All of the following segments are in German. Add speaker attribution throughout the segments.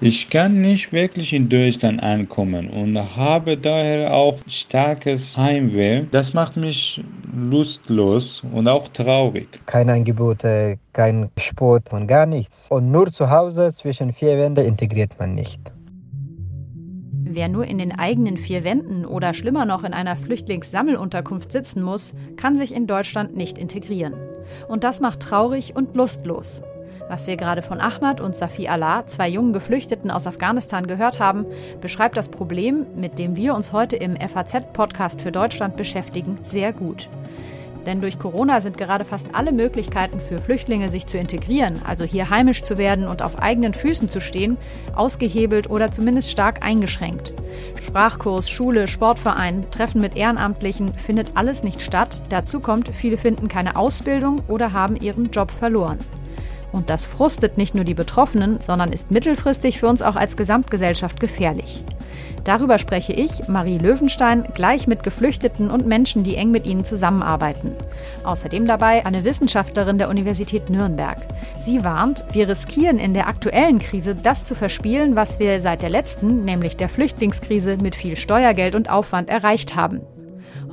Speaker 1: Ich kann nicht wirklich in Deutschland ankommen und habe daher auch starkes Heimweh. Das macht mich lustlos und auch traurig.
Speaker 2: Keine Angebote, kein Sport und gar nichts. Und nur zu Hause zwischen vier Wänden integriert man nicht.
Speaker 3: Wer nur in den eigenen vier Wänden oder schlimmer noch in einer Flüchtlingssammelunterkunft sitzen muss, kann sich in Deutschland nicht integrieren. Und das macht traurig und lustlos. Was wir gerade von Ahmad und Safi Allah, zwei jungen Geflüchteten aus Afghanistan, gehört haben, beschreibt das Problem, mit dem wir uns heute im FAZ-Podcast für Deutschland beschäftigen, sehr gut. Denn durch Corona sind gerade fast alle Möglichkeiten für Flüchtlinge, sich zu integrieren, also hier heimisch zu werden und auf eigenen Füßen zu stehen, ausgehebelt oder zumindest stark eingeschränkt. Sprachkurs, Schule, Sportverein, Treffen mit Ehrenamtlichen findet alles nicht statt. Dazu kommt, viele finden keine Ausbildung oder haben ihren Job verloren. Und das frustet nicht nur die Betroffenen, sondern ist mittelfristig für uns auch als Gesamtgesellschaft gefährlich. Darüber spreche ich, Marie Löwenstein, gleich mit Geflüchteten und Menschen, die eng mit ihnen zusammenarbeiten. Außerdem dabei eine Wissenschaftlerin der Universität Nürnberg. Sie warnt, wir riskieren in der aktuellen Krise das zu verspielen, was wir seit der letzten, nämlich der Flüchtlingskrise, mit viel Steuergeld und Aufwand erreicht haben.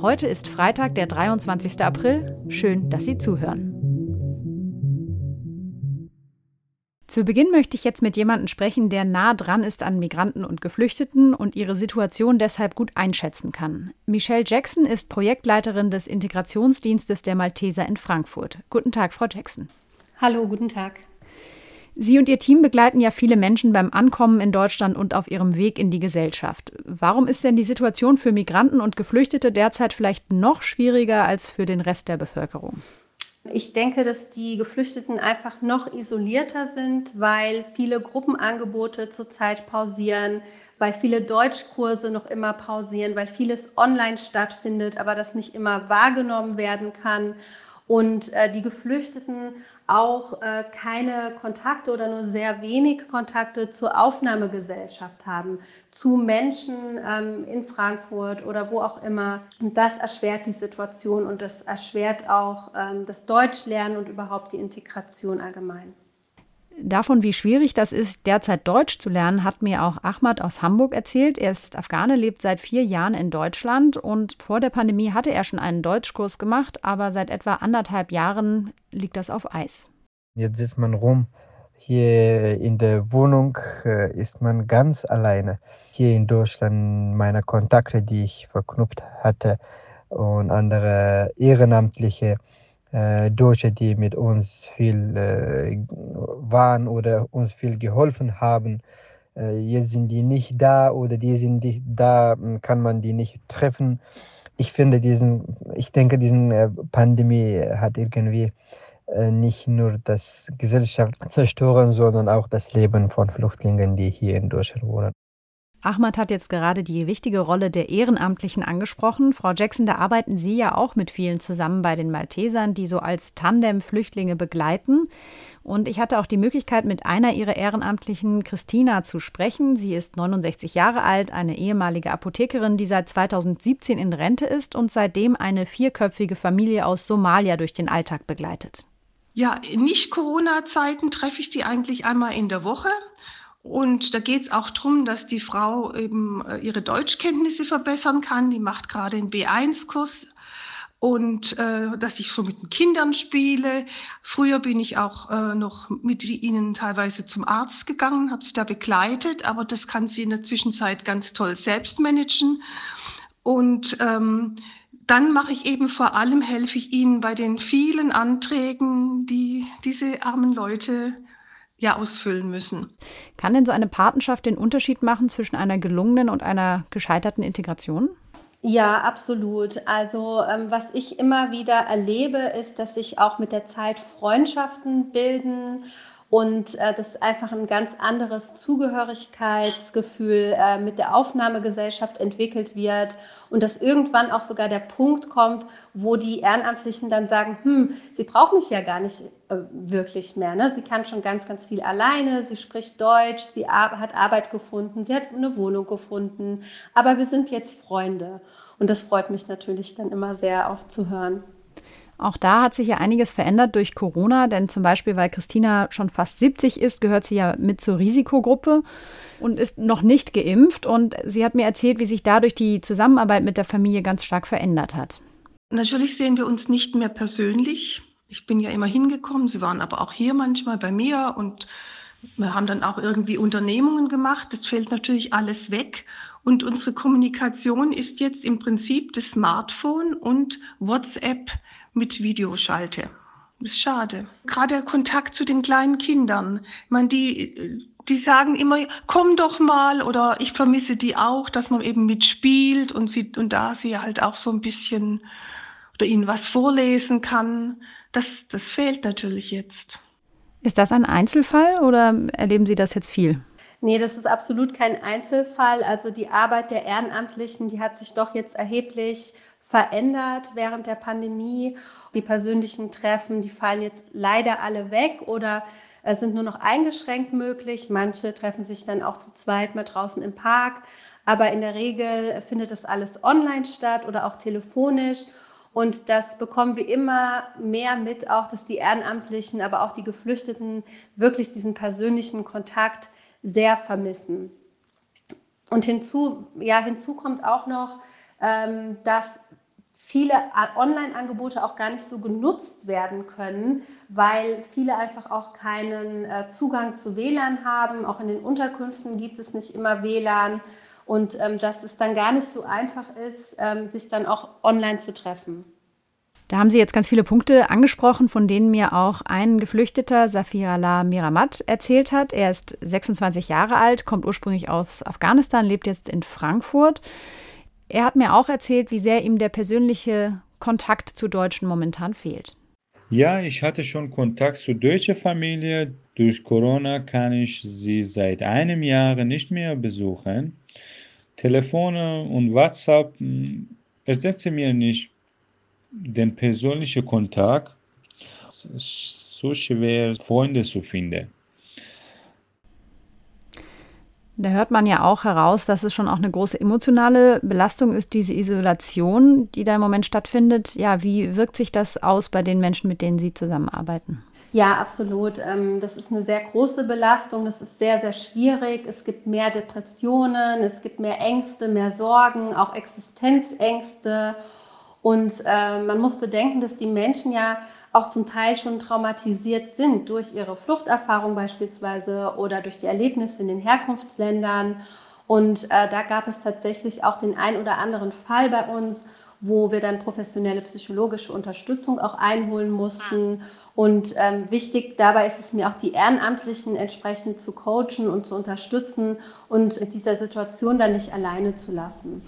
Speaker 3: Heute ist Freitag, der 23. April. Schön, dass Sie zuhören. Zu Beginn möchte ich jetzt mit jemandem sprechen, der nah dran ist an Migranten und Geflüchteten und ihre Situation deshalb gut einschätzen kann. Michelle Jackson ist Projektleiterin des Integrationsdienstes der Malteser in Frankfurt. Guten Tag, Frau Jackson.
Speaker 4: Hallo, guten Tag.
Speaker 3: Sie und Ihr Team begleiten ja viele Menschen beim Ankommen in Deutschland und auf ihrem Weg in die Gesellschaft. Warum ist denn die Situation für Migranten und Geflüchtete derzeit vielleicht noch schwieriger als für den Rest der Bevölkerung?
Speaker 4: Ich denke, dass die Geflüchteten einfach noch isolierter sind, weil viele Gruppenangebote zurzeit pausieren, weil viele Deutschkurse noch immer pausieren, weil vieles online stattfindet, aber das nicht immer wahrgenommen werden kann und äh, die Geflüchteten auch äh, keine Kontakte oder nur sehr wenig Kontakte zur Aufnahmegesellschaft haben, zu Menschen ähm, in Frankfurt oder wo auch immer. Und das erschwert die Situation und das erschwert auch ähm, das Deutschlernen und überhaupt die Integration allgemein.
Speaker 3: Davon, wie schwierig das ist, derzeit Deutsch zu lernen, hat mir auch Ahmad aus Hamburg erzählt. Er ist Afghane, lebt seit vier Jahren in Deutschland und vor der Pandemie hatte er schon einen Deutschkurs gemacht, aber seit etwa anderthalb Jahren liegt das auf Eis.
Speaker 2: Jetzt sitzt man rum. Hier in der Wohnung äh, ist man ganz alleine. Hier in Deutschland meine Kontakte, die ich verknüpft hatte und andere Ehrenamtliche, Deutsche, die mit uns viel äh, waren oder uns viel geholfen haben. Äh, jetzt sind die nicht da oder die sind nicht da, kann man die nicht treffen. Ich finde diesen, ich denke, diesen äh, Pandemie hat irgendwie äh, nicht nur das Gesellschaft zerstören, sondern auch das Leben von Flüchtlingen, die hier in Deutschland wohnen.
Speaker 3: Ahmad hat jetzt gerade die wichtige Rolle der Ehrenamtlichen angesprochen. Frau Jackson, da arbeiten Sie ja auch mit vielen zusammen bei den Maltesern, die so als Tandem Flüchtlinge begleiten. Und ich hatte auch die Möglichkeit, mit einer ihrer Ehrenamtlichen, Christina, zu sprechen. Sie ist 69 Jahre alt, eine ehemalige Apothekerin, die seit 2017 in Rente ist und seitdem eine vierköpfige Familie aus Somalia durch den Alltag begleitet.
Speaker 5: Ja, in Nicht-Corona-Zeiten treffe ich die eigentlich einmal in der Woche. Und da geht es auch darum, dass die Frau eben äh, ihre Deutschkenntnisse verbessern kann. Die macht gerade einen B1-Kurs und äh, dass ich so mit den Kindern spiele. Früher bin ich auch äh, noch mit ihnen teilweise zum Arzt gegangen, habe sie da begleitet, aber das kann sie in der Zwischenzeit ganz toll selbst managen. Und ähm, dann mache ich eben vor allem, helfe ich ihnen bei den vielen Anträgen, die diese armen Leute ja ausfüllen müssen.
Speaker 3: Kann denn so eine Patenschaft den Unterschied machen zwischen einer gelungenen und einer gescheiterten Integration?
Speaker 4: Ja, absolut. Also ähm, was ich immer wieder erlebe, ist, dass sich auch mit der Zeit Freundschaften bilden und äh, dass einfach ein ganz anderes Zugehörigkeitsgefühl äh, mit der Aufnahmegesellschaft entwickelt wird und dass irgendwann auch sogar der Punkt kommt, wo die Ehrenamtlichen dann sagen, hm, sie braucht mich ja gar nicht äh, wirklich mehr. Ne? Sie kann schon ganz, ganz viel alleine, sie spricht Deutsch, sie ar hat Arbeit gefunden, sie hat eine Wohnung gefunden, aber wir sind jetzt Freunde und das freut mich natürlich dann immer sehr auch zu hören.
Speaker 3: Auch da hat sich ja einiges verändert durch Corona, denn zum Beispiel, weil Christina schon fast 70 ist, gehört sie ja mit zur Risikogruppe und ist noch nicht geimpft. Und sie hat mir erzählt, wie sich dadurch die Zusammenarbeit mit der Familie ganz stark verändert hat.
Speaker 5: Natürlich sehen wir uns nicht mehr persönlich. Ich bin ja immer hingekommen, sie waren aber auch hier manchmal bei mir und wir haben dann auch irgendwie Unternehmungen gemacht. Das fällt natürlich alles weg. Und unsere Kommunikation ist jetzt im Prinzip das Smartphone und WhatsApp mit Videoschalte. Das ist schade. Gerade der Kontakt zu den kleinen Kindern. Ich meine, die, die sagen immer, komm doch mal oder ich vermisse die auch, dass man eben mitspielt und sie, und da sie halt auch so ein bisschen oder ihnen was vorlesen kann. Das, das fehlt natürlich jetzt.
Speaker 3: Ist das ein Einzelfall oder erleben Sie das jetzt viel?
Speaker 4: Nee, das ist absolut kein Einzelfall. Also die Arbeit der Ehrenamtlichen, die hat sich doch jetzt erheblich verändert während der Pandemie. Die persönlichen Treffen, die fallen jetzt leider alle weg oder äh, sind nur noch eingeschränkt möglich. Manche treffen sich dann auch zu zweit mal draußen im Park. Aber in der Regel findet das alles online statt oder auch telefonisch. Und das bekommen wir immer mehr mit, auch dass die Ehrenamtlichen, aber auch die Geflüchteten wirklich diesen persönlichen Kontakt sehr vermissen. Und hinzu, ja, hinzu kommt auch noch, ähm, dass viele Online-Angebote auch gar nicht so genutzt werden können, weil viele einfach auch keinen äh, Zugang zu WLAN haben. Auch in den Unterkünften gibt es nicht immer WLAN und ähm, dass es dann gar nicht so einfach ist, ähm, sich dann auch online zu treffen.
Speaker 3: Da haben Sie jetzt ganz viele Punkte angesprochen, von denen mir auch ein Geflüchteter, Safirallah Miramat, erzählt hat. Er ist 26 Jahre alt, kommt ursprünglich aus Afghanistan, lebt jetzt in Frankfurt. Er hat mir auch erzählt, wie sehr ihm der persönliche Kontakt zu Deutschen momentan fehlt.
Speaker 1: Ja, ich hatte schon Kontakt zu deutscher Familie. Durch Corona kann ich sie seit einem Jahr nicht mehr besuchen. Telefone und WhatsApp hm, ersetzen mir nicht den persönlichen Kontakt. Es ist so schwer, Freunde zu finden.
Speaker 3: Da hört man ja auch heraus, dass es schon auch eine große emotionale Belastung ist, diese Isolation, die da im Moment stattfindet. Ja, wie wirkt sich das aus bei den Menschen, mit denen Sie zusammenarbeiten?
Speaker 4: Ja, absolut. Ähm, das ist eine sehr große Belastung. Das ist sehr, sehr schwierig. Es gibt mehr Depressionen, es gibt mehr Ängste, mehr Sorgen, auch Existenzängste. Und äh, man muss bedenken, dass die Menschen ja auch zum Teil schon traumatisiert sind durch ihre Fluchterfahrung beispielsweise oder durch die Erlebnisse in den Herkunftsländern. Und äh, da gab es tatsächlich auch den ein oder anderen Fall bei uns, wo wir dann professionelle psychologische Unterstützung auch einholen mussten. Und ähm, wichtig dabei ist es mir auch, die Ehrenamtlichen entsprechend zu coachen und zu unterstützen und in dieser Situation dann nicht alleine zu lassen.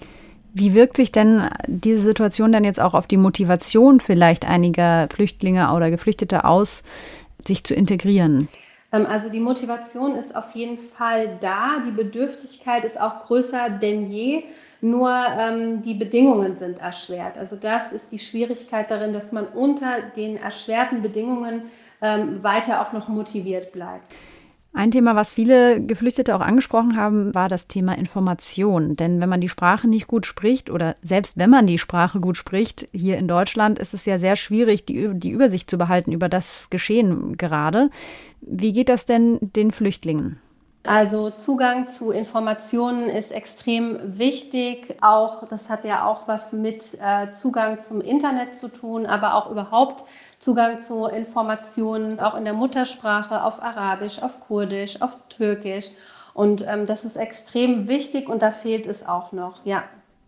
Speaker 3: Wie wirkt sich denn diese Situation dann jetzt auch auf die Motivation vielleicht einiger Flüchtlinge oder Geflüchtete aus, sich zu integrieren?
Speaker 4: Ähm, also die Motivation ist auf jeden Fall da. Die Bedürftigkeit ist auch größer denn je. Nur ähm, die Bedingungen sind erschwert. Also das ist die Schwierigkeit darin, dass man unter den erschwerten Bedingungen ähm, weiter auch noch motiviert bleibt.
Speaker 3: Ein Thema, was viele Geflüchtete auch angesprochen haben, war das Thema Information. Denn wenn man die Sprache nicht gut spricht oder selbst wenn man die Sprache gut spricht, hier in Deutschland ist es ja sehr schwierig, die, die Übersicht zu behalten über das Geschehen gerade. Wie geht das denn den Flüchtlingen?
Speaker 4: Also Zugang zu Informationen ist extrem wichtig. Auch das hat ja auch was mit äh, Zugang zum Internet zu tun, aber auch überhaupt Zugang zu Informationen, auch in der Muttersprache, auf Arabisch, auf Kurdisch, auf Türkisch. Und ähm, das ist extrem wichtig und da fehlt es auch noch, ja.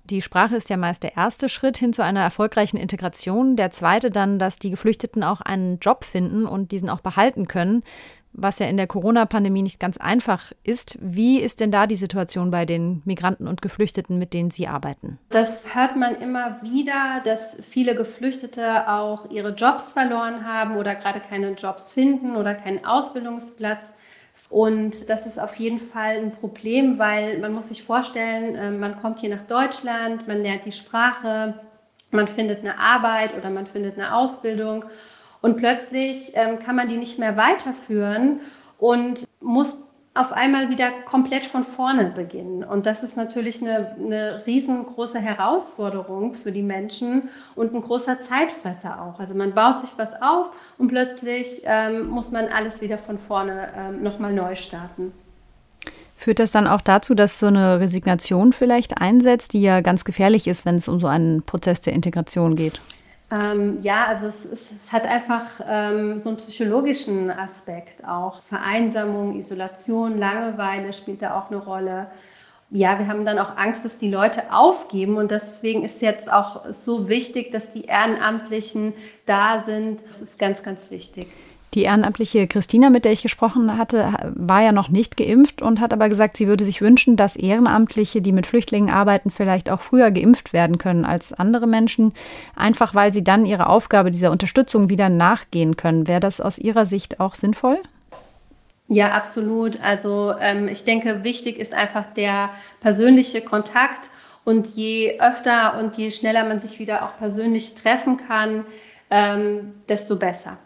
Speaker 3: Die Sprache ist ja meist der erste Schritt hin zu einer erfolgreichen Integration. Der zweite dann, dass die Geflüchteten auch einen Job finden und diesen auch behalten können was ja in der Corona-Pandemie nicht ganz einfach ist. Wie ist denn da die Situation bei den Migranten und Geflüchteten, mit denen Sie arbeiten?
Speaker 4: Das hört man immer wieder, dass viele Geflüchtete auch ihre Jobs verloren haben oder gerade keine Jobs finden oder keinen Ausbildungsplatz. Und das ist auf jeden Fall ein Problem, weil man muss sich vorstellen, äh, man kommt hier nach Deutschland, man lernt die Sprache, man findet eine Arbeit oder man findet eine Ausbildung und plötzlich ähm, kann man die nicht mehr weiterführen und muss auf einmal wieder komplett von vorne beginnen. Und das ist natürlich eine, eine riesengroße Herausforderung für die Menschen und ein großer Zeitfresser auch. Also man baut sich was auf und plötzlich ähm, muss man alles wieder von vorne ähm, nochmal neu starten.
Speaker 3: Führt das dann auch dazu, dass so eine Resignation vielleicht einsetzt, die ja ganz gefährlich ist, wenn es um so einen Prozess der Integration geht?
Speaker 4: Ähm, ja, also es, es, es hat einfach ähm, so einen psychologischen Aspekt auch. Vereinsamung, Isolation, Langeweile spielt da auch eine Rolle. Ja, wir haben dann auch Angst, dass die Leute aufgeben und deswegen ist jetzt auch so wichtig, dass die Ehrenamtlichen da sind. Das ist ganz, ganz wichtig.
Speaker 3: Die ehrenamtliche Christina, mit der ich gesprochen hatte, war ja noch nicht geimpft und hat aber gesagt, sie würde sich wünschen, dass Ehrenamtliche, die mit Flüchtlingen arbeiten, vielleicht auch früher geimpft werden können als andere Menschen, einfach weil sie dann ihrer Aufgabe dieser Unterstützung wieder nachgehen können. Wäre das aus Ihrer Sicht auch sinnvoll?
Speaker 4: Ja, absolut. Also ähm, ich denke, wichtig ist einfach der persönliche Kontakt und je öfter und je schneller man sich wieder auch persönlich treffen kann, ähm, desto besser.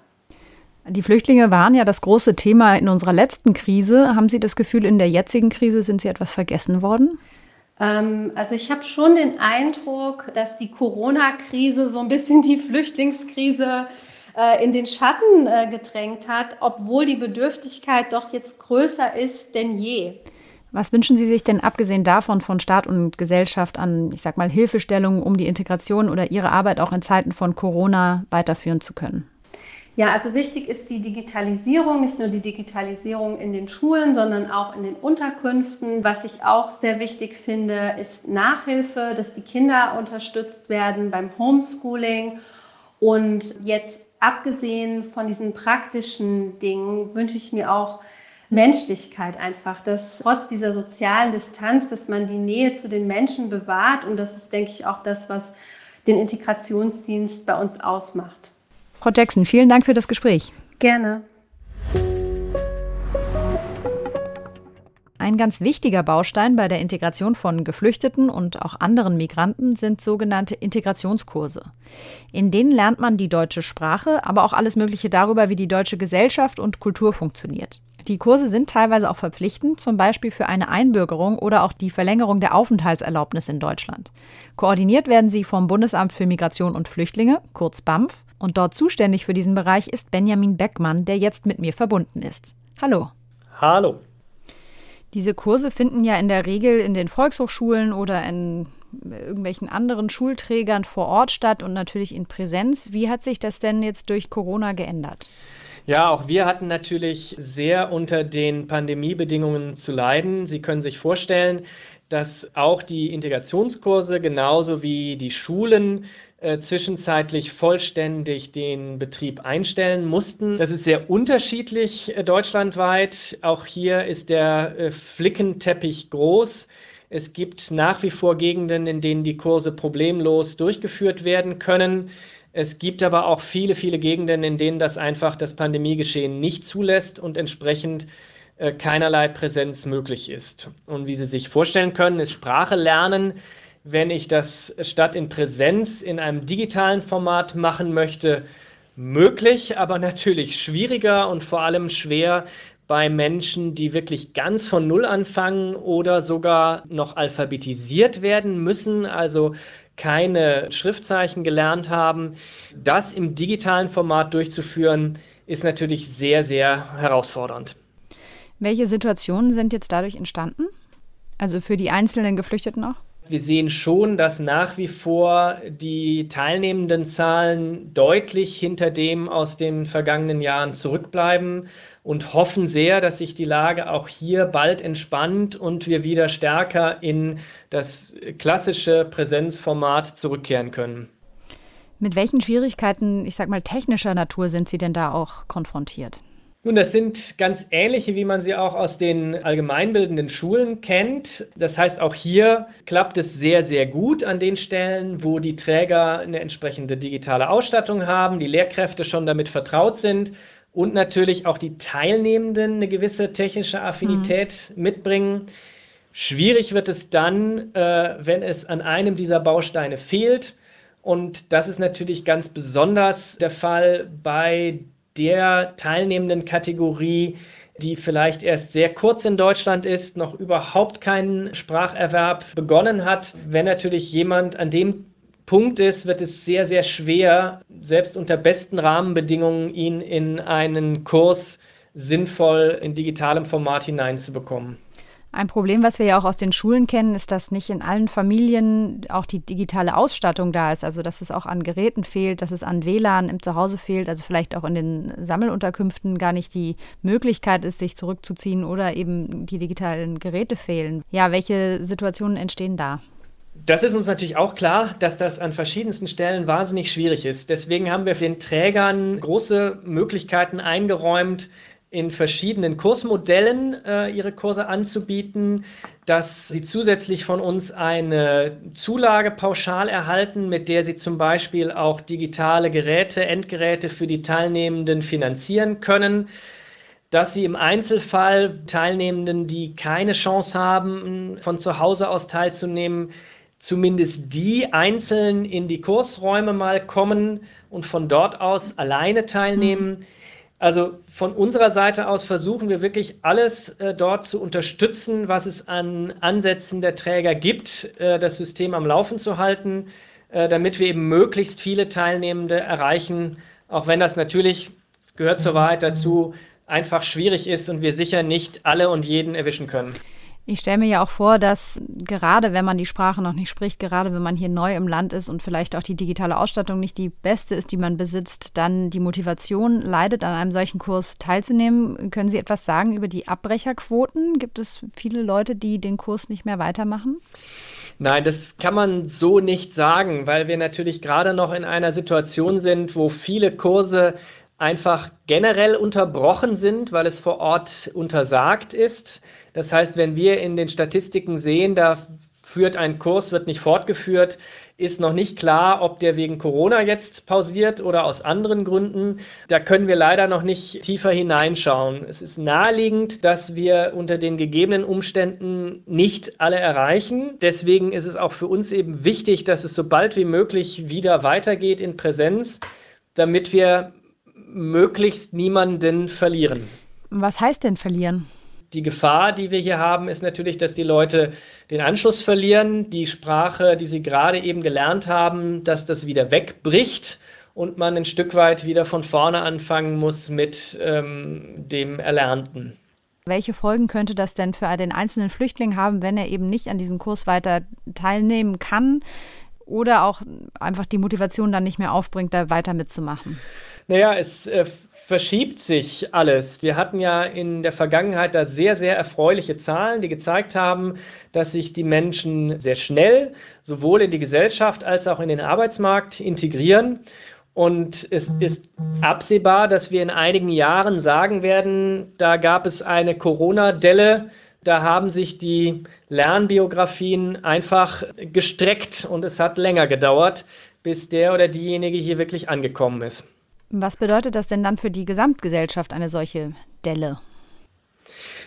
Speaker 3: Die Flüchtlinge waren ja das große Thema in unserer letzten Krise. Haben Sie das Gefühl, in der jetzigen Krise sind Sie etwas vergessen worden?
Speaker 4: Ähm, also ich habe schon den Eindruck, dass die Corona-Krise so ein bisschen die Flüchtlingskrise äh, in den Schatten äh, gedrängt hat, obwohl die Bedürftigkeit doch jetzt größer ist denn je.
Speaker 3: Was wünschen Sie sich denn abgesehen davon von Staat und Gesellschaft an, ich sag mal, Hilfestellungen, um die Integration oder Ihre Arbeit auch in Zeiten von Corona weiterführen zu können?
Speaker 4: Ja, also wichtig ist die Digitalisierung, nicht nur die Digitalisierung in den Schulen, sondern auch in den Unterkünften. Was ich auch sehr wichtig finde, ist Nachhilfe, dass die Kinder unterstützt werden beim Homeschooling. Und jetzt abgesehen von diesen praktischen Dingen wünsche ich mir auch Menschlichkeit einfach, dass trotz dieser sozialen Distanz, dass man die Nähe zu den Menschen bewahrt. Und das ist, denke ich, auch das, was den Integrationsdienst bei uns ausmacht.
Speaker 3: Frau Jackson, vielen Dank für das Gespräch.
Speaker 4: Gerne.
Speaker 3: Ein ganz wichtiger Baustein bei der Integration von Geflüchteten und auch anderen Migranten sind sogenannte Integrationskurse. In denen lernt man die deutsche Sprache, aber auch alles Mögliche darüber, wie die deutsche Gesellschaft und Kultur funktioniert. Die Kurse sind teilweise auch verpflichtend, zum Beispiel für eine Einbürgerung oder auch die Verlängerung der Aufenthaltserlaubnis in Deutschland. Koordiniert werden sie vom Bundesamt für Migration und Flüchtlinge, kurz BAMF, und dort zuständig für diesen Bereich ist Benjamin Beckmann, der jetzt mit mir verbunden ist. Hallo.
Speaker 6: Hallo.
Speaker 3: Diese Kurse finden ja in der Regel in den Volkshochschulen oder in irgendwelchen anderen Schulträgern vor Ort statt und natürlich in Präsenz. Wie hat sich das denn jetzt durch Corona geändert?
Speaker 6: Ja, auch wir hatten natürlich sehr unter den Pandemiebedingungen zu leiden. Sie können sich vorstellen, dass auch die Integrationskurse genauso wie die Schulen äh, zwischenzeitlich vollständig den Betrieb einstellen mussten. Das ist sehr unterschiedlich äh, deutschlandweit. Auch hier ist der äh, Flickenteppich groß. Es gibt nach wie vor Gegenden, in denen die Kurse problemlos durchgeführt werden können. Es gibt aber auch viele, viele Gegenden, in denen das einfach das Pandemiegeschehen nicht zulässt und entsprechend äh, keinerlei Präsenz möglich ist. Und wie Sie sich vorstellen können, ist Sprache lernen, wenn ich das statt in Präsenz in einem digitalen Format machen möchte, möglich, aber natürlich schwieriger und vor allem schwer bei Menschen, die wirklich ganz von Null anfangen oder sogar noch alphabetisiert werden müssen, also keine Schriftzeichen gelernt haben. Das im digitalen Format durchzuführen, ist natürlich sehr, sehr herausfordernd.
Speaker 3: Welche Situationen sind jetzt dadurch entstanden? Also für die einzelnen Geflüchteten auch?
Speaker 6: Wir sehen schon, dass nach wie vor die teilnehmenden Zahlen deutlich hinter dem aus den vergangenen Jahren zurückbleiben und hoffen sehr, dass sich die Lage auch hier bald entspannt und wir wieder stärker in das klassische Präsenzformat zurückkehren können.
Speaker 3: Mit welchen Schwierigkeiten, ich sag mal technischer Natur, sind Sie denn da auch konfrontiert?
Speaker 6: Nun, das sind ganz ähnliche, wie man sie auch aus den allgemeinbildenden Schulen kennt. Das heißt, auch hier klappt es sehr, sehr gut an den Stellen, wo die Träger eine entsprechende digitale Ausstattung haben, die Lehrkräfte schon damit vertraut sind und natürlich auch die Teilnehmenden eine gewisse technische Affinität mhm. mitbringen. Schwierig wird es dann, äh, wenn es an einem dieser Bausteine fehlt. Und das ist natürlich ganz besonders der Fall bei der teilnehmenden Kategorie, die vielleicht erst sehr kurz in Deutschland ist, noch überhaupt keinen Spracherwerb begonnen hat. Wenn natürlich jemand an dem Punkt ist, wird es sehr, sehr schwer, selbst unter besten Rahmenbedingungen ihn in einen Kurs sinnvoll in digitalem Format hineinzubekommen.
Speaker 3: Ein Problem, was wir ja auch aus den Schulen kennen, ist, dass nicht in allen Familien auch die digitale Ausstattung da ist. Also, dass es auch an Geräten fehlt, dass es an WLAN im Zuhause fehlt, also vielleicht auch in den Sammelunterkünften gar nicht die Möglichkeit ist, sich zurückzuziehen oder eben die digitalen Geräte fehlen. Ja, welche Situationen entstehen da?
Speaker 6: Das ist uns natürlich auch klar, dass das an verschiedensten Stellen wahnsinnig schwierig ist. Deswegen haben wir den Trägern große Möglichkeiten eingeräumt, in verschiedenen Kursmodellen äh, ihre Kurse anzubieten, dass sie zusätzlich von uns eine Zulage pauschal erhalten, mit der sie zum Beispiel auch digitale Geräte, Endgeräte für die Teilnehmenden finanzieren können dass sie im Einzelfall Teilnehmenden, die keine Chance haben, von zu Hause aus teilzunehmen, zumindest die einzeln in die Kursräume mal kommen und von dort aus alleine teilnehmen. Mhm also von unserer Seite aus versuchen wir wirklich alles äh, dort zu unterstützen, was es an Ansätzen der Träger gibt, äh, das System am Laufen zu halten, äh, damit wir eben möglichst viele Teilnehmende erreichen, auch wenn das natürlich, das gehört zur Wahrheit dazu, einfach schwierig ist und wir sicher nicht alle und jeden erwischen können.
Speaker 3: Ich stelle mir ja auch vor, dass gerade wenn man die Sprache noch nicht spricht, gerade wenn man hier neu im Land ist und vielleicht auch die digitale Ausstattung nicht die beste ist, die man besitzt, dann die Motivation leidet, an einem solchen Kurs teilzunehmen. Können Sie etwas sagen über die Abbrecherquoten? Gibt es viele Leute, die den Kurs nicht mehr weitermachen?
Speaker 6: Nein, das kann man so nicht sagen, weil wir natürlich gerade noch in einer Situation sind, wo viele Kurse einfach generell unterbrochen sind, weil es vor Ort untersagt ist. Das heißt, wenn wir in den Statistiken sehen, da führt ein Kurs, wird nicht fortgeführt, ist noch nicht klar, ob der wegen Corona jetzt pausiert oder aus anderen Gründen. Da können wir leider noch nicht tiefer hineinschauen. Es ist naheliegend, dass wir unter den gegebenen Umständen nicht alle erreichen. Deswegen ist es auch für uns eben wichtig, dass es so bald wie möglich wieder weitergeht in Präsenz, damit wir möglichst niemanden verlieren.
Speaker 3: Was heißt denn verlieren?
Speaker 6: Die Gefahr, die wir hier haben, ist natürlich, dass die Leute den Anschluss verlieren, die Sprache, die sie gerade eben gelernt haben, dass das wieder wegbricht und man ein Stück weit wieder von vorne anfangen muss mit ähm, dem Erlernten.
Speaker 3: Welche Folgen könnte das denn für den einzelnen Flüchtling haben, wenn er eben nicht an diesem Kurs weiter teilnehmen kann oder auch einfach die Motivation dann nicht mehr aufbringt, da weiter mitzumachen?
Speaker 6: Naja, es äh, verschiebt sich alles. Wir hatten ja in der Vergangenheit da sehr, sehr erfreuliche Zahlen, die gezeigt haben, dass sich die Menschen sehr schnell sowohl in die Gesellschaft als auch in den Arbeitsmarkt integrieren. Und es ist absehbar, dass wir in einigen Jahren sagen werden, da gab es eine Corona-Delle, da haben sich die Lernbiografien einfach gestreckt und es hat länger gedauert, bis der oder diejenige hier wirklich angekommen ist.
Speaker 3: Was bedeutet das denn dann für die Gesamtgesellschaft, eine solche Delle?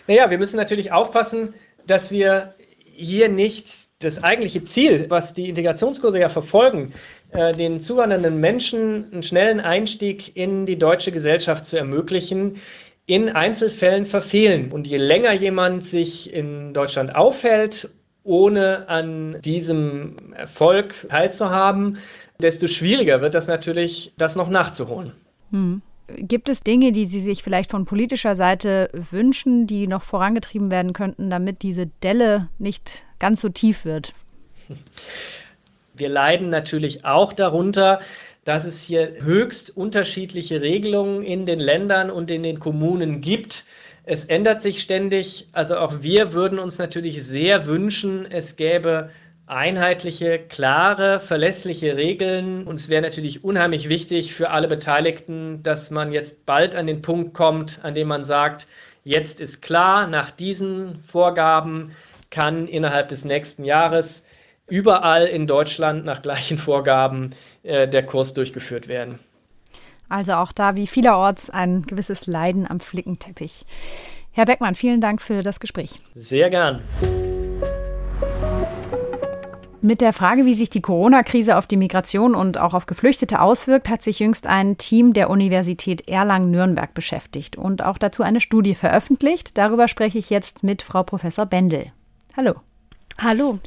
Speaker 6: Naja, wir müssen natürlich aufpassen, dass wir hier nicht das eigentliche Ziel, was die Integrationskurse ja verfolgen, äh, den zuwandernden Menschen einen schnellen Einstieg in die deutsche Gesellschaft zu ermöglichen, in Einzelfällen verfehlen. Und je länger jemand sich in Deutschland aufhält, ohne an diesem Erfolg teilzuhaben, desto schwieriger wird das natürlich, das noch nachzuholen. Hm.
Speaker 3: Gibt es Dinge, die Sie sich vielleicht von politischer Seite wünschen, die noch vorangetrieben werden könnten, damit diese Delle nicht ganz so tief wird?
Speaker 6: Wir leiden natürlich auch darunter, dass es hier höchst unterschiedliche Regelungen in den Ländern und in den Kommunen gibt. Es ändert sich ständig. Also auch wir würden uns natürlich sehr wünschen, es gäbe einheitliche, klare, verlässliche Regeln. Und es wäre natürlich unheimlich wichtig für alle Beteiligten, dass man jetzt bald an den Punkt kommt, an dem man sagt, jetzt ist klar, nach diesen Vorgaben kann innerhalb des nächsten Jahres überall in Deutschland nach gleichen Vorgaben äh, der Kurs durchgeführt werden.
Speaker 3: Also auch da wie vielerorts ein gewisses Leiden am Flickenteppich. Herr Beckmann, vielen Dank für das Gespräch.
Speaker 6: Sehr gern.
Speaker 3: Mit der Frage, wie sich die Corona-Krise auf die Migration und auch auf Geflüchtete auswirkt, hat sich jüngst ein Team der Universität Erlangen-Nürnberg beschäftigt und auch dazu eine Studie veröffentlicht. Darüber spreche ich jetzt mit Frau Professor Bendel. Hallo.
Speaker 7: Hallo.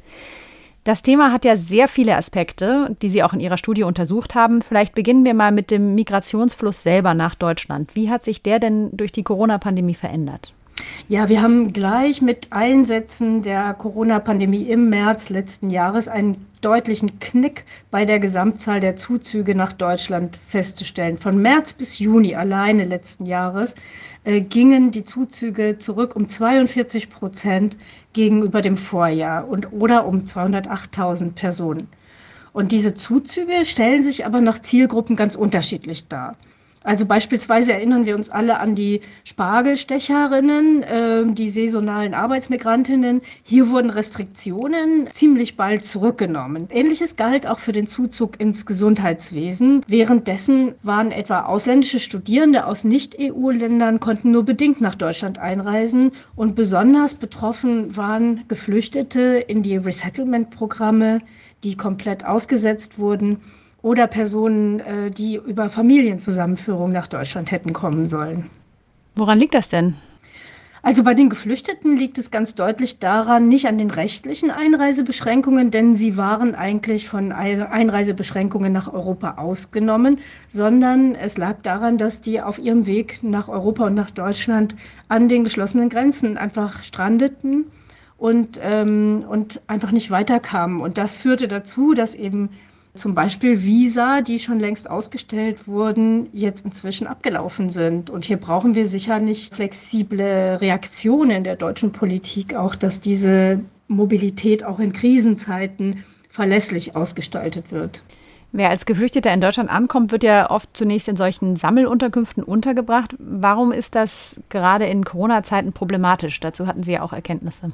Speaker 3: Das Thema hat ja sehr viele Aspekte, die Sie auch in Ihrer Studie untersucht haben. Vielleicht beginnen wir mal mit dem Migrationsfluss selber nach Deutschland. Wie hat sich der denn durch die Corona-Pandemie verändert?
Speaker 7: Ja, wir haben gleich mit Einsätzen der Corona-Pandemie im März letzten Jahres einen deutlichen Knick bei der Gesamtzahl der Zuzüge nach Deutschland festzustellen. Von März bis Juni alleine letzten Jahres äh, gingen die Zuzüge zurück um 42 Prozent gegenüber dem Vorjahr und oder um 208.000 Personen. Und diese Zuzüge stellen sich aber nach Zielgruppen ganz unterschiedlich dar. Also beispielsweise erinnern wir uns alle an die Spargelstecherinnen, äh, die saisonalen Arbeitsmigrantinnen. Hier wurden Restriktionen ziemlich bald zurückgenommen. Ähnliches galt auch für den Zuzug ins Gesundheitswesen. Währenddessen waren etwa ausländische Studierende aus Nicht-EU-Ländern konnten nur bedingt nach Deutschland einreisen und besonders betroffen waren Geflüchtete in die Resettlement-Programme, die komplett ausgesetzt wurden oder Personen, äh, die über Familienzusammenführung nach Deutschland hätten kommen sollen.
Speaker 3: Woran liegt das denn?
Speaker 7: Also bei den Geflüchteten liegt es ganz deutlich daran, nicht an den rechtlichen Einreisebeschränkungen, denn sie waren eigentlich von Einreisebeschränkungen nach Europa ausgenommen, sondern es lag daran, dass die auf ihrem Weg nach Europa und nach Deutschland an den geschlossenen Grenzen einfach strandeten und, ähm, und einfach nicht weiterkamen. Und das führte dazu, dass eben zum Beispiel Visa, die schon längst ausgestellt wurden, jetzt inzwischen abgelaufen sind. Und hier brauchen wir sicher nicht flexible Reaktionen der deutschen Politik, auch dass diese Mobilität auch in Krisenzeiten verlässlich ausgestaltet wird.
Speaker 3: Wer als Geflüchteter in Deutschland ankommt, wird ja oft zunächst in solchen Sammelunterkünften untergebracht. Warum ist das gerade in Corona-Zeiten problematisch? Dazu hatten Sie ja auch Erkenntnisse.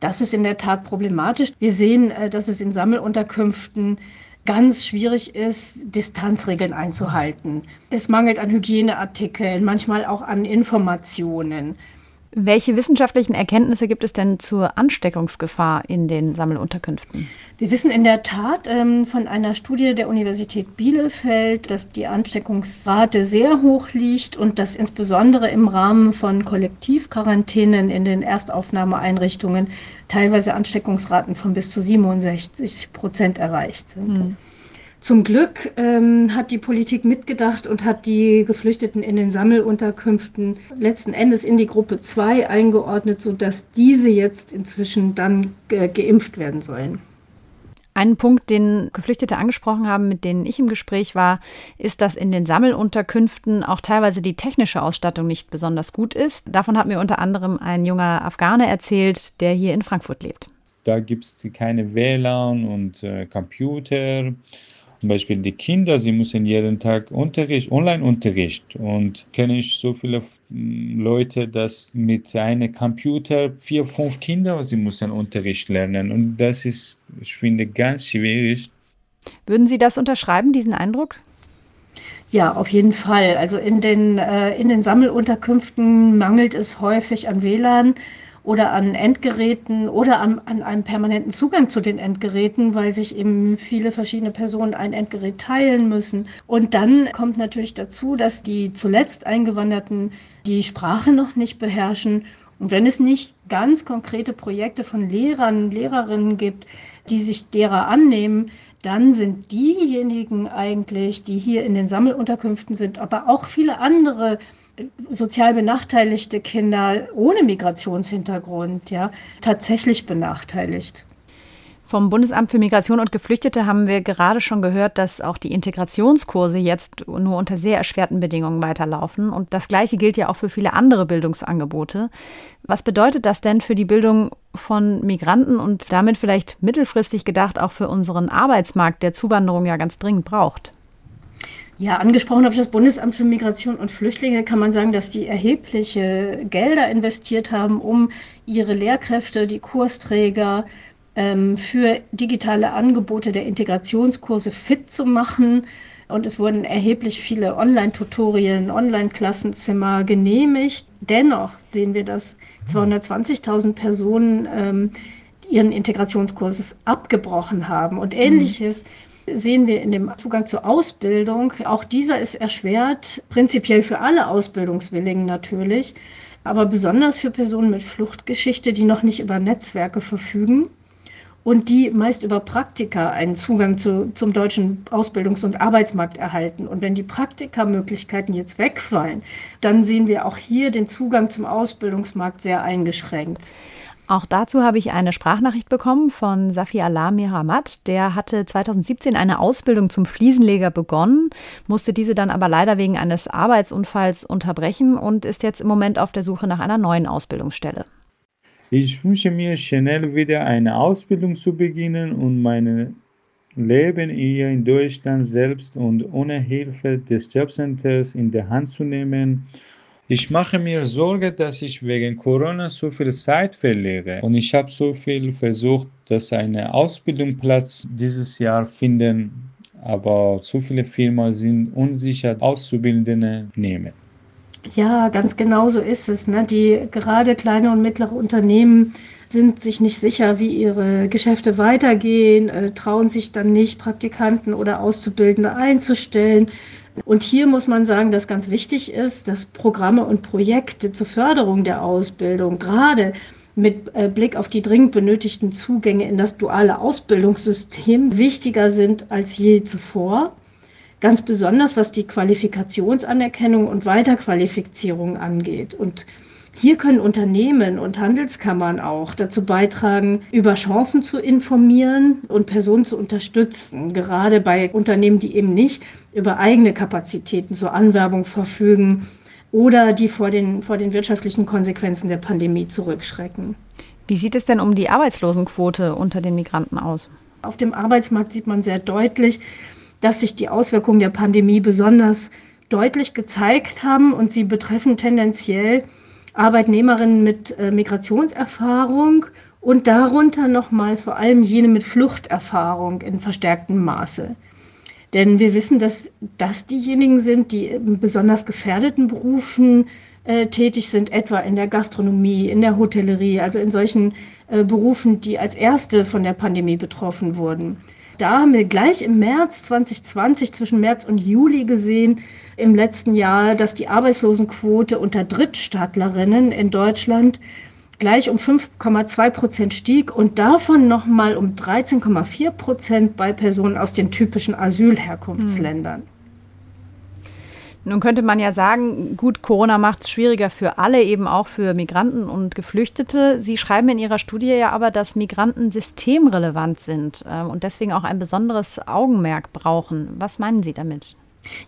Speaker 7: Das ist in der Tat problematisch. Wir sehen, äh, dass es in Sammelunterkünften ganz schwierig ist, Distanzregeln einzuhalten. Es mangelt an Hygieneartikeln, manchmal auch an Informationen.
Speaker 3: Welche wissenschaftlichen Erkenntnisse gibt es denn zur Ansteckungsgefahr in den Sammelunterkünften?
Speaker 7: Wir wissen in der Tat ähm, von einer Studie der Universität Bielefeld, dass die Ansteckungsrate sehr hoch liegt und dass insbesondere im Rahmen von Kollektivquarantänen in den Erstaufnahmeeinrichtungen teilweise Ansteckungsraten von bis zu 67 Prozent erreicht sind. Hm. Zum Glück ähm, hat die Politik mitgedacht und hat die Geflüchteten in den Sammelunterkünften letzten Endes in die Gruppe 2 eingeordnet, sodass diese jetzt inzwischen dann ge geimpft werden sollen.
Speaker 3: Ein Punkt, den Geflüchtete angesprochen haben, mit denen ich im Gespräch war, ist, dass in den Sammelunterkünften auch teilweise die technische Ausstattung nicht besonders gut ist. Davon hat mir unter anderem ein junger Afghane erzählt, der hier in Frankfurt lebt.
Speaker 1: Da gibt es keine WLAN und äh, Computer zum Beispiel die Kinder, sie müssen jeden Tag Unterricht, Online-Unterricht und kenne ich so viele hm, Leute, dass mit einem Computer vier, fünf Kinder, sie müssen Unterricht lernen und das ist, ich finde, ganz schwierig.
Speaker 3: Würden Sie das unterschreiben, diesen Eindruck?
Speaker 7: Ja, auf jeden Fall. Also in den, äh, in den Sammelunterkünften mangelt es häufig an WLAN oder an Endgeräten oder an, an einem permanenten Zugang zu den Endgeräten, weil sich eben viele verschiedene Personen ein Endgerät teilen müssen. Und dann kommt natürlich dazu, dass die zuletzt Eingewanderten die Sprache noch nicht beherrschen. Und wenn es nicht ganz konkrete Projekte von Lehrern, Lehrerinnen gibt, die sich derer annehmen, dann sind diejenigen eigentlich, die hier in den Sammelunterkünften sind, aber auch viele andere sozial benachteiligte Kinder ohne Migrationshintergrund ja tatsächlich benachteiligt.
Speaker 3: Vom Bundesamt für Migration und Geflüchtete haben wir gerade schon gehört, dass auch die Integrationskurse jetzt nur unter sehr erschwerten Bedingungen weiterlaufen. Und das Gleiche gilt ja auch für viele andere Bildungsangebote. Was bedeutet das denn für die Bildung von Migranten und damit vielleicht mittelfristig gedacht auch für unseren Arbeitsmarkt, der Zuwanderung ja ganz dringend braucht?
Speaker 7: Ja, angesprochen auf das Bundesamt für Migration und Flüchtlinge kann man sagen, dass die erhebliche Gelder investiert haben, um ihre Lehrkräfte, die Kursträger ähm, für digitale Angebote der Integrationskurse fit zu machen. Und es wurden erheblich viele Online-Tutorien, Online-Klassenzimmer genehmigt. Dennoch sehen wir, dass 220.000 Personen ähm, ihren Integrationskurs abgebrochen haben. Und ähnliches mhm. Sehen wir in dem Zugang zur Ausbildung. Auch dieser ist erschwert, prinzipiell für alle Ausbildungswilligen natürlich, aber besonders für Personen mit Fluchtgeschichte, die noch nicht über Netzwerke verfügen und die meist über Praktika einen Zugang zu, zum deutschen Ausbildungs- und Arbeitsmarkt erhalten. Und wenn die Praktikamöglichkeiten jetzt wegfallen, dann sehen wir auch hier den Zugang zum Ausbildungsmarkt sehr eingeschränkt.
Speaker 3: Auch dazu habe ich eine Sprachnachricht bekommen von Safi Alam Miramat. Der hatte 2017 eine Ausbildung zum Fliesenleger begonnen, musste diese dann aber leider wegen eines Arbeitsunfalls unterbrechen und ist jetzt im Moment auf der Suche nach einer neuen Ausbildungsstelle.
Speaker 1: Ich wünsche mir schnell wieder eine Ausbildung zu beginnen und mein Leben hier in Deutschland selbst und ohne Hilfe des Jobcenters in der Hand zu nehmen ich mache mir Sorge, dass ich wegen Corona so viel Zeit verliere. Und ich habe so viel versucht, dass eine Ausbildungsplatz dieses Jahr finden, aber zu viele Firmen sind unsicher, Auszubildende nehmen.
Speaker 7: Ja, ganz genau so ist es. Ne? Die gerade kleine und mittlere Unternehmen sind sich nicht sicher, wie ihre Geschäfte weitergehen, äh, trauen sich dann nicht, Praktikanten oder Auszubildende einzustellen und hier muss man sagen, dass ganz wichtig ist, dass Programme und Projekte zur Förderung der Ausbildung gerade mit äh, Blick auf die dringend benötigten Zugänge in das duale Ausbildungssystem wichtiger sind als je zuvor. Ganz besonders was die Qualifikationsanerkennung und Weiterqualifizierung angeht. Und hier können Unternehmen und Handelskammern auch dazu beitragen, über Chancen zu informieren und Personen zu unterstützen, gerade bei Unternehmen, die eben nicht über eigene Kapazitäten zur Anwerbung verfügen oder die vor den, vor den wirtschaftlichen Konsequenzen der Pandemie zurückschrecken.
Speaker 3: Wie sieht es denn um die Arbeitslosenquote unter den Migranten aus?
Speaker 7: Auf dem Arbeitsmarkt sieht man sehr deutlich, dass sich die Auswirkungen der Pandemie besonders deutlich gezeigt haben und sie betreffen tendenziell Arbeitnehmerinnen mit äh, Migrationserfahrung und darunter nochmal vor allem jene mit Fluchterfahrung in verstärktem Maße. Denn wir wissen, dass das diejenigen sind, die in besonders gefährdeten Berufen äh, tätig sind, etwa in der Gastronomie, in der Hotellerie, also in solchen äh, Berufen, die als erste von der Pandemie betroffen wurden. Da haben wir gleich im März 2020, zwischen März und Juli gesehen, im letzten Jahr, dass die Arbeitslosenquote unter Drittstaatlerinnen in Deutschland gleich um 5,2 Prozent stieg und davon nochmal um 13,4 Prozent bei Personen aus den typischen Asylherkunftsländern. Hm.
Speaker 3: Nun könnte man ja sagen, gut, Corona macht es schwieriger für alle, eben auch für Migranten und Geflüchtete. Sie schreiben in Ihrer Studie ja aber, dass Migranten systemrelevant sind äh, und deswegen auch ein besonderes Augenmerk brauchen. Was meinen Sie damit?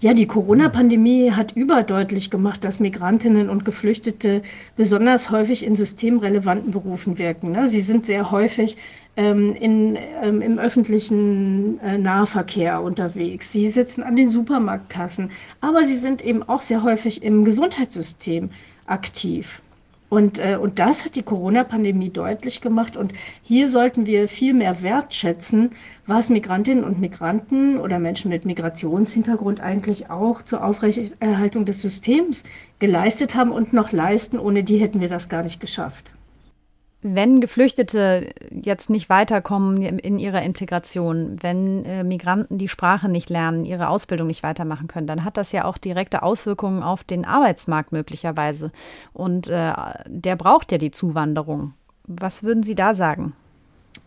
Speaker 7: Ja, die Corona-Pandemie hat überdeutlich gemacht, dass Migrantinnen und Geflüchtete besonders häufig in systemrelevanten Berufen wirken. Ne? Sie sind sehr häufig ähm, in, ähm, im öffentlichen äh, Nahverkehr unterwegs. Sie sitzen an den Supermarktkassen, aber sie sind eben auch sehr häufig im Gesundheitssystem aktiv. Und, äh, und das hat die Corona-Pandemie deutlich gemacht. Und hier sollten wir viel mehr wertschätzen, was Migrantinnen und Migranten oder Menschen mit Migrationshintergrund eigentlich auch zur Aufrechterhaltung des Systems geleistet haben und noch leisten. Ohne die hätten wir das gar nicht geschafft.
Speaker 3: Wenn Geflüchtete jetzt nicht weiterkommen in ihrer Integration, wenn äh, Migranten die Sprache nicht lernen, ihre Ausbildung nicht weitermachen können, dann hat das ja auch direkte Auswirkungen auf den Arbeitsmarkt möglicherweise. Und äh, der braucht ja die Zuwanderung. Was würden Sie da sagen?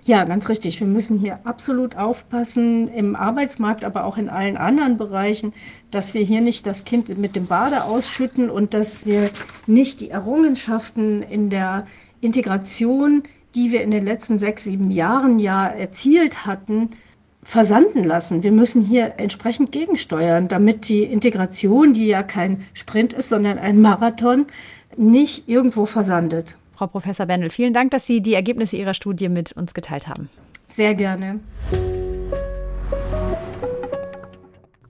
Speaker 7: Ja, ganz richtig. Wir müssen hier absolut aufpassen, im Arbeitsmarkt, aber auch in allen anderen Bereichen, dass wir hier nicht das Kind mit dem Bade ausschütten und dass wir nicht die Errungenschaften in der Integration, die wir in den letzten sechs, sieben Jahren ja erzielt hatten, versanden lassen. Wir müssen hier entsprechend gegensteuern, damit die Integration, die ja kein Sprint ist, sondern ein Marathon, nicht irgendwo versandet.
Speaker 3: Frau Professor Bendel, vielen Dank, dass Sie die Ergebnisse Ihrer Studie mit uns geteilt haben.
Speaker 7: Sehr gerne.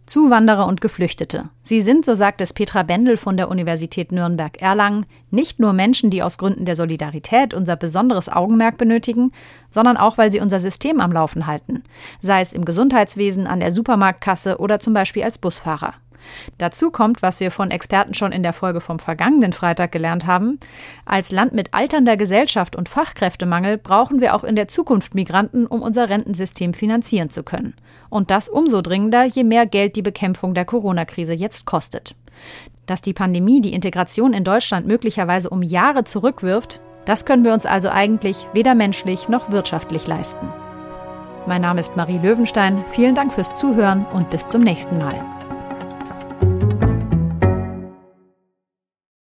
Speaker 3: Zuwanderer und Geflüchtete. Sie sind, so sagt es Petra Bendel von der Universität Nürnberg-Erlangen, nicht nur Menschen, die aus Gründen der Solidarität unser besonderes Augenmerk benötigen, sondern auch, weil sie unser System am Laufen halten, sei es im Gesundheitswesen, an der Supermarktkasse oder zum Beispiel als Busfahrer. Dazu kommt, was wir von Experten schon in der Folge vom vergangenen Freitag gelernt haben. Als Land mit alternder Gesellschaft und Fachkräftemangel brauchen wir auch in der Zukunft Migranten, um unser Rentensystem finanzieren zu können. Und das umso dringender, je mehr Geld die Bekämpfung der Corona-Krise jetzt kostet. Dass die Pandemie die Integration in Deutschland möglicherweise um Jahre zurückwirft, das können wir uns also eigentlich weder menschlich noch wirtschaftlich leisten. Mein Name ist Marie Löwenstein. Vielen Dank fürs Zuhören und bis zum nächsten Mal.